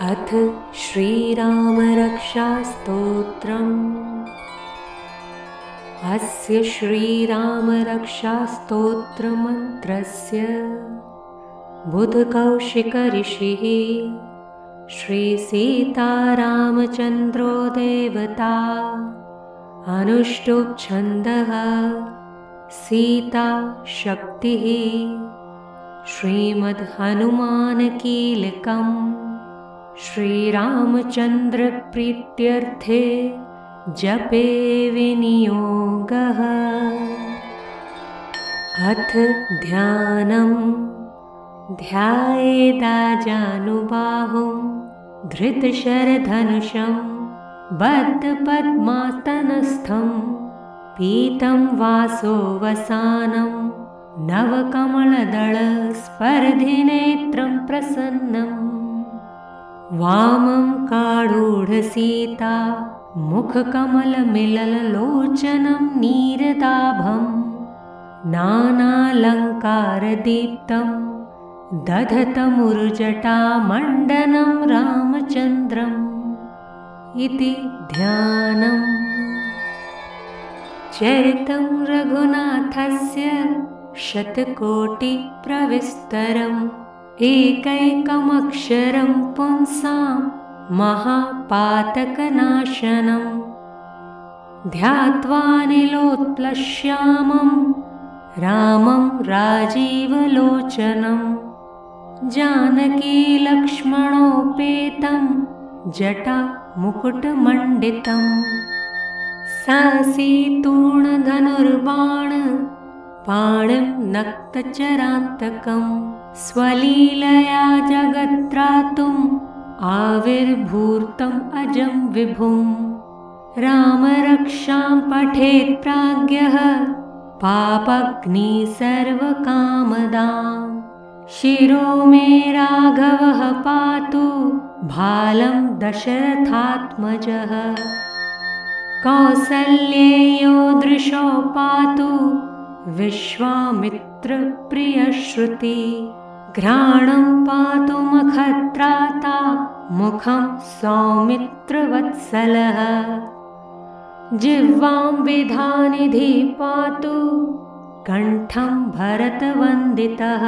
अथ श्रीरामरक्षास्तोत्रम्। अस्य श्रीरामरक्षास्तोत्रमन्त्रस्य बुधकौशिकऋषिः श्रीसीतारामचन्द्रो देवता अनुष्टुप्छन्दः सीता शक्तिः श्रीमद्हनुमानकीलकम् श्रीरामचन्द्रप्रीत्यर्थे जपे विनियोगः। अथ ध्यानं ध्यायेदाजानुबाहुं धृतशरधनुषं बद्धपद्मातनस्थं पीतं वासोऽवसानं नवकमलदळस्पर्धिनेत्रं प्रसन्नम् वामं कारूढसीता मुखकमलमिललोचनं नीरदाभं नानालङ्कारदीप्तं दधतमुरुजटामण्डनं रामचन्द्रम् इति ध्यानम्। चरितं रघुनाथस्य शतकोटिप्रविस्तरम् एकैकमक्षरं पुंसां महापातकनाशनं। ध्यात्वा निलोत्प्लश्यामं रामं राजीवलोचनं। जानकीलक्ष्मणोपेतं जटामुकुटमण्डितं। सासीतूणधनुर्बाण पाणिं नक्तचरान्तकम् स्वलीलया जगत्रातुम् आविर्भूतम् अजं विभुं रामरक्षां पठेत् प्राज्ञः पापग्नि सर्वकामदाम्। शिरो मे राघवः पातु भालं दशरथात्मजः। कौसल्येयो दृशो पातु विश्वामित्रप्रियश्रुति घ्राणं पातु मखत्राता मुखं सौमित्रवत्सलः। जिह्वां विधानिधि पातु कण्ठं भरतवन्दितः।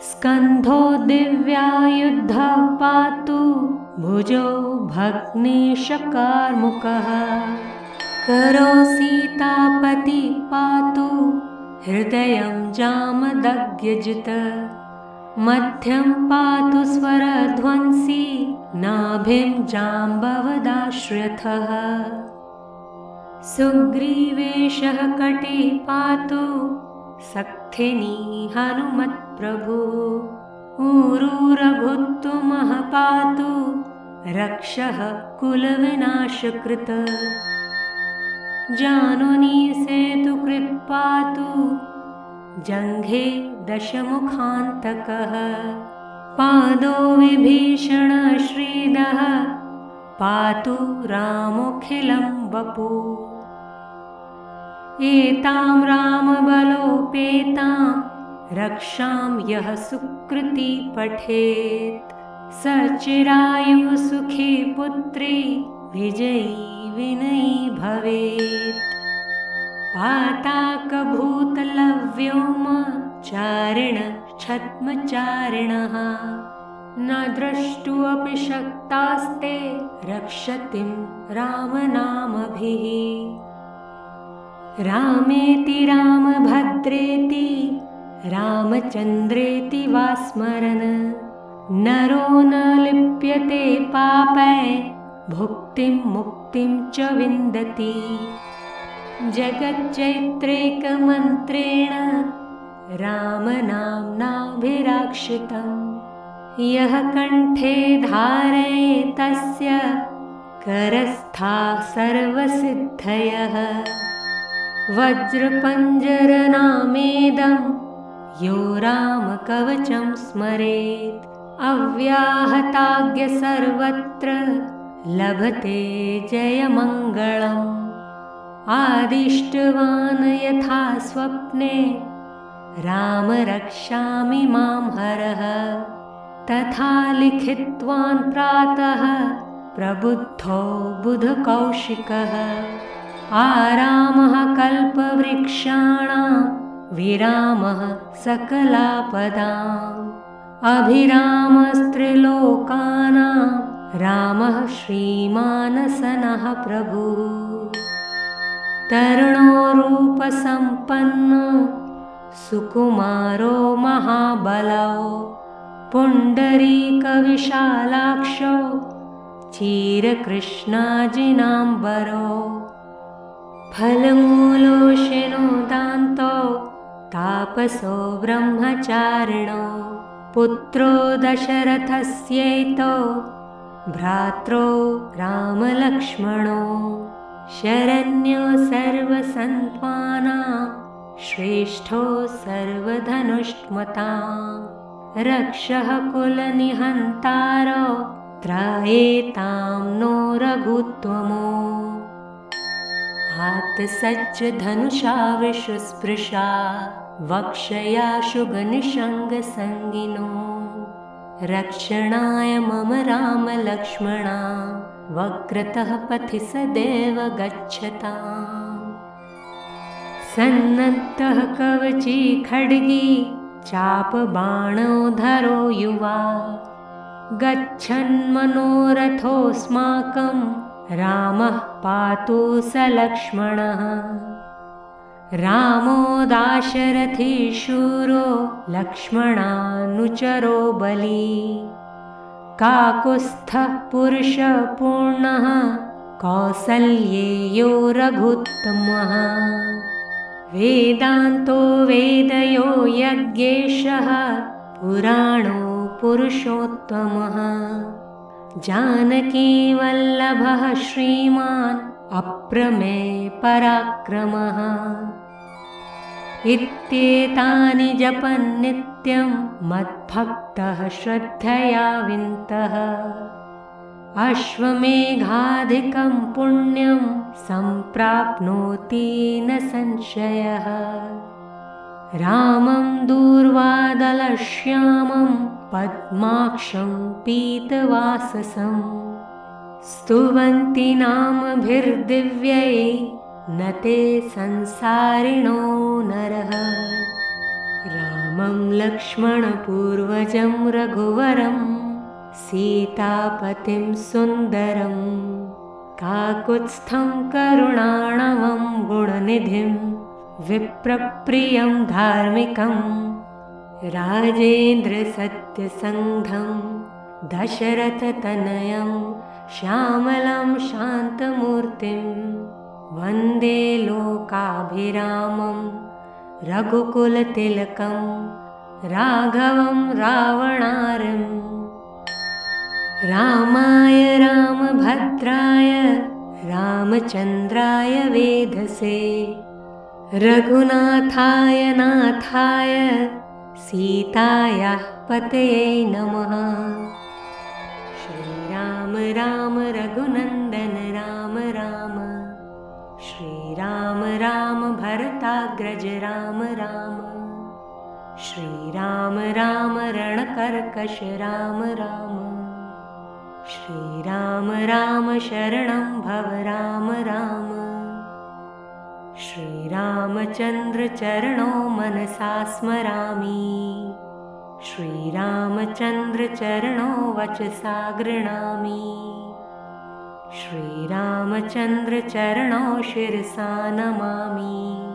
स्कन्धो दिव्यायुद्ध पातु भुजो भग्नेशकार्मुकः। करो सीतापति पातु हृदयं जामदग्यजित मध्यं पातु स्वरध्वंसी नाभिं जाम्बवदाश्रयथः सुग्रीवेशः कटे पातु सक्थिनी हनुमत्प्रभु ऊरूरभुत्तुमः पातु रक्षः कुलविनाशकृत। जानुनी सेतुकृत् पातु जङ्घे दशमुखान्तकः पादो विभीषणश्रीदः पातु रामोऽखिलं वपु एतां रामबलोपेतां रक्षां यः सुकृती पठेत् स चिरायुसुखी पुत्री विजयी विनयी भवेत् चारिण छद्मचारिणः न द्रष्टुमपि शक्तास्ते रक्षतिं रामनामभिः। रामेति रामभद्रेति रामचन्द्रेति वा स्मरन् नरो न लिप्यते पापै भुक्तिं मुक्तिं च विन्दति जगच्चैत्रेकमन्त्रेण रामनाम्नाभिराक्षितं यः कण्ठे धारे तस्य करस्था सर्वसिद्धयः। वज्रपञ्जरनामेदं यो रामकवचं स्मरेत्। अव्याहताज्ञ सर्वत्र लभते जयमङ्गलम् आदिष्टवान् यथा स्वप्ने। राम रक्षामि मां हरः। तथा लिखित्वान् प्रातः प्रबुद्धो बुधकौशिकः। आरामः कल्पवृक्षाणां विरामः सकलापदाम्। अभिरामस्त्रिलोकानां रामः श्रीमानसनः प्रभु तरुणोरूपसम्पन्नो सुकुमारो महाबलौ पुण्डरीकविशालाक्षो चीरकृष्णाजिनाम्बरो फलमूलोशिनो दान्तो तापसो ब्रह्मचारिणो पुत्रो दशरथस्यैतो भ्रात्रो रामलक्ष्मणो शरण्यो सर्वसन्त्वानां श्रेष्ठो सर्वधनुष्मता। रक्षः कुलनिहन्तारो त्रायेतां नो रघुत्वमो धनुषा विश्वस्पृशा वक्षया शुभनिषङ्गसङ्गिनो रक्षणाय मम रामलक्ष्मणा वक्रतः पथि सदैव गच्छता सन्नद्धः कवची खड्गी चापबाणोधरो युवा। गच्छन्मनोरथोऽस्माकं रामः पातु स लक्ष्मणः रामो दाशरथी शूरो लक्ष्मणानुचरो बली काकुत्स्थः पुरुषपूर्णः कौसल्येयो रघुत्तमः। वेदान्तो वेदयो यज्ञेशः पुराणो पुरुषोत्तमः। जानकीवल्लभः श्रीमान् अप्रमे पराक्रमः इत्येतानि जपन्नित्यं मद्भक्तः श्रद्धया विन्तः। अश्वमेघाधिकं पुण्यं सम्प्राप्नोति न संशयः। रामं दूर्वादलश्यामं पद्माक्षं पीतवाससं। स्तुवन्ति नामभिर्दिव्यै न ते संसारिणो लक्ष्मणपूर्वजं रघुवरं सीतापतिं सुन्दरं काकुत्स्थं करुणाणवं गुणनिधिं विप्रप्रियं धार्मिकं राजेन्द्रसत्यसङ्घं दशरथतनयं श्यामलं शान्तमूर्तिम् वन्दे लोकाभिरामं रघुकुलतिलकं राघवं रावणारम् रामाय रामभद्राय रामचन्द्राय वेधसे। रघुनाथाय नाथाय सीतायाः पतये नमः। श्रीराम राम रघुनन्दन राम भरताग्रज राम राम। श्रीराम राम रणकर्कश राम राम। श्रीराम राम शरणं भव राम राम। श्रीरामचन्द्रचरणो मनसा स्मरामि। श्रीरामचन्द्रचरणो वचसा गृणामि श्रीरामचन्द्रचरणो शिरसा नमामि।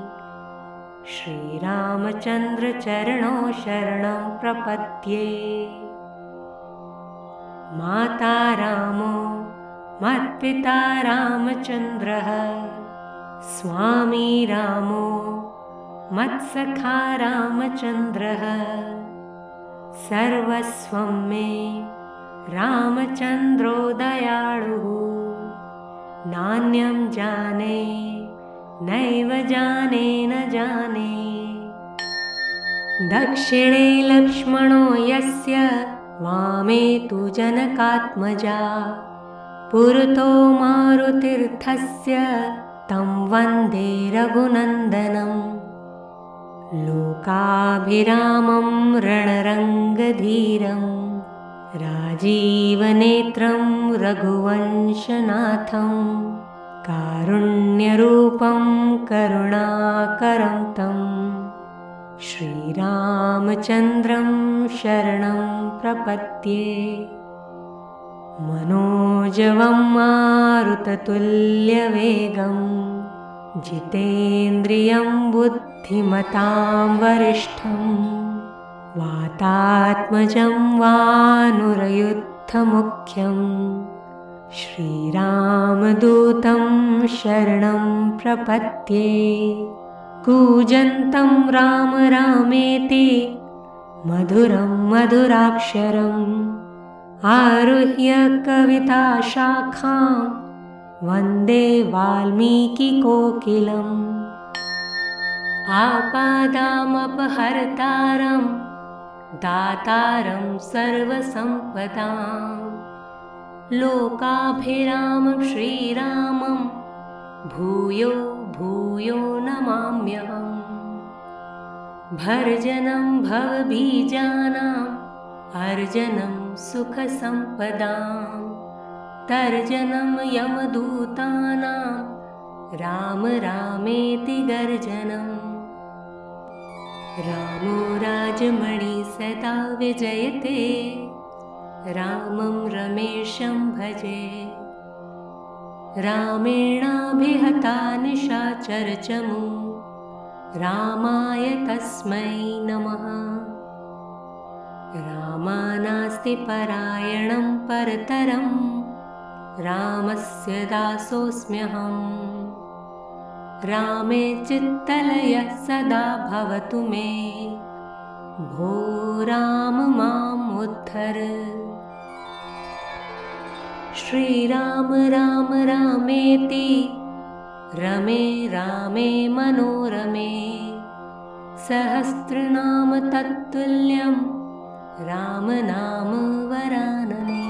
श्रीरामचन्द्रचरणो शरणं प्रपद्ये माता रामो मत्पिता रामचन्द्रः स्वामी रामो मत्सखा रामचन्द्रः। सर्वस्वं मे रामचन्द्रो दयाळुः नान्यं जाने नैव जाने न जाने। दक्षिणे लक्ष्मणो यस्य वामे तु जनकात्मजा। पुरतो मारुतीर्थस्य तं वन्दे रघुनन्दनं। लोकाभिरामं रणरङ्गधीरं राजीवनेत्रं रघुवंशनाथं कारुण्यरूपं करुणाकरं तं श्रीरामचन्द्रं शरणं प्रपद्ये मनोजवं मारुततुल्यवेगं जितेन्द्रियं बुद्धिमतां वरिष्ठं वातात्मजं वानुरयुद्धमुख्यं श्रीरामदूतं शरणं प्रपद्ये कूजन्तं राम रामेति मधुरं मधुराक्षरम् आरुह्य कविताशाखां वन्दे वाल्मीकिकोकिलम् आपादामपहर्तारं दातारं सर्वसम्पदां लोकाभिरामं श्रीरामं भूयो भूयो नमाम्यहम्। भर्जनं भवबीजानाम् अर्जनं सुखसम्पदां तर्जनं यमदूतानां राम रामेति गर्जनम् रामो राजमणि सदा विजयते। रामं रमेशं भजे। रामेणाभिहता निशाचरचमु रामाय तस्मै नमः। रामानास्ति परायणं परतरं। रामस्य दासोऽस्म्यहम् रामे चित्तलयः सदा भवतु मे। भो राम माम् उद्धर। श्रीराम राम रामेति। रमे रामे मनोरमे। सहस्रनाम तत्तुल्यम् राम नाम वरानने।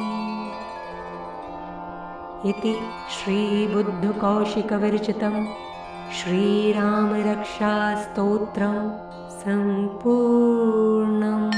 इति श्रीबुद्धकौशिकविरचितं श्रीरामरक्षास्तोत्रं सम्पूर्णम्